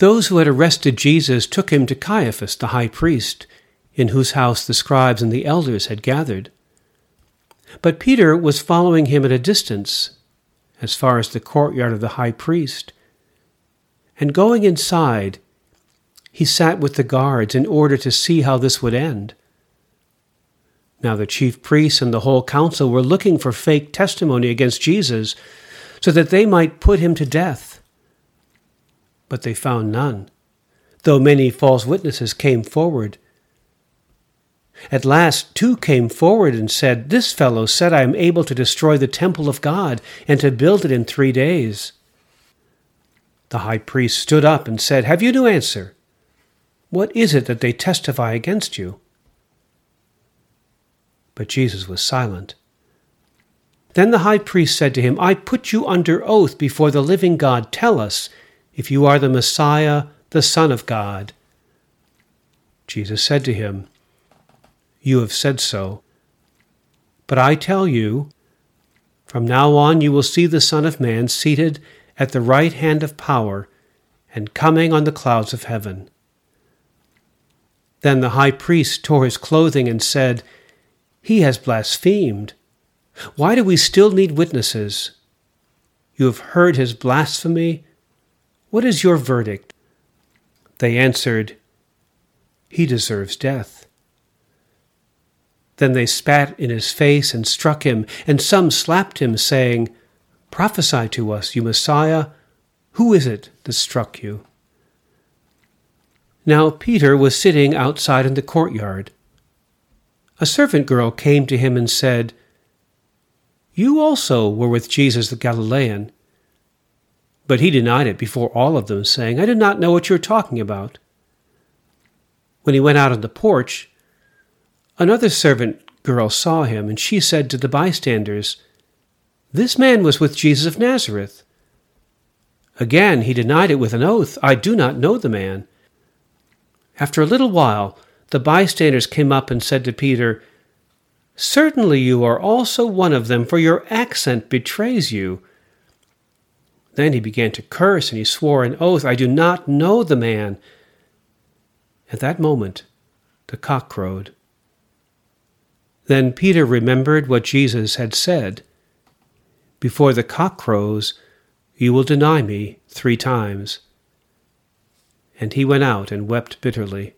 Those who had arrested Jesus took him to Caiaphas, the high priest, in whose house the scribes and the elders had gathered. But Peter was following him at a distance, as far as the courtyard of the high priest. And going inside, he sat with the guards in order to see how this would end. Now the chief priests and the whole council were looking for fake testimony against Jesus so that they might put him to death. But they found none, though many false witnesses came forward. At last, two came forward and said, This fellow said, I am able to destroy the temple of God and to build it in three days. The high priest stood up and said, Have you no answer? What is it that they testify against you? But Jesus was silent. Then the high priest said to him, I put you under oath before the living God. Tell us if you are the Messiah, the Son of God. Jesus said to him, You have said so. But I tell you, from now on you will see the Son of Man seated at the right hand of power and coming on the clouds of heaven. Then the high priest tore his clothing and said, He has blasphemed. Why do we still need witnesses? You have heard his blasphemy. What is your verdict? They answered, He deserves death. Then they spat in his face and struck him, and some slapped him, saying, Prophesy to us, you Messiah. Who is it that struck you? Now Peter was sitting outside in the courtyard. A servant girl came to him and said, You also were with Jesus the Galilean. But he denied it before all of them, saying, I do not know what you are talking about. When he went out on the porch, another servant girl saw him, and she said to the bystanders, This man was with Jesus of Nazareth. Again he denied it with an oath, I do not know the man. After a little while, the bystanders came up and said to Peter, Certainly you are also one of them, for your accent betrays you. Then he began to curse, and he swore an oath, I do not know the man. At that moment, the cock crowed. Then Peter remembered what Jesus had said Before the cock crows, you will deny me three times. And he went out and wept bitterly.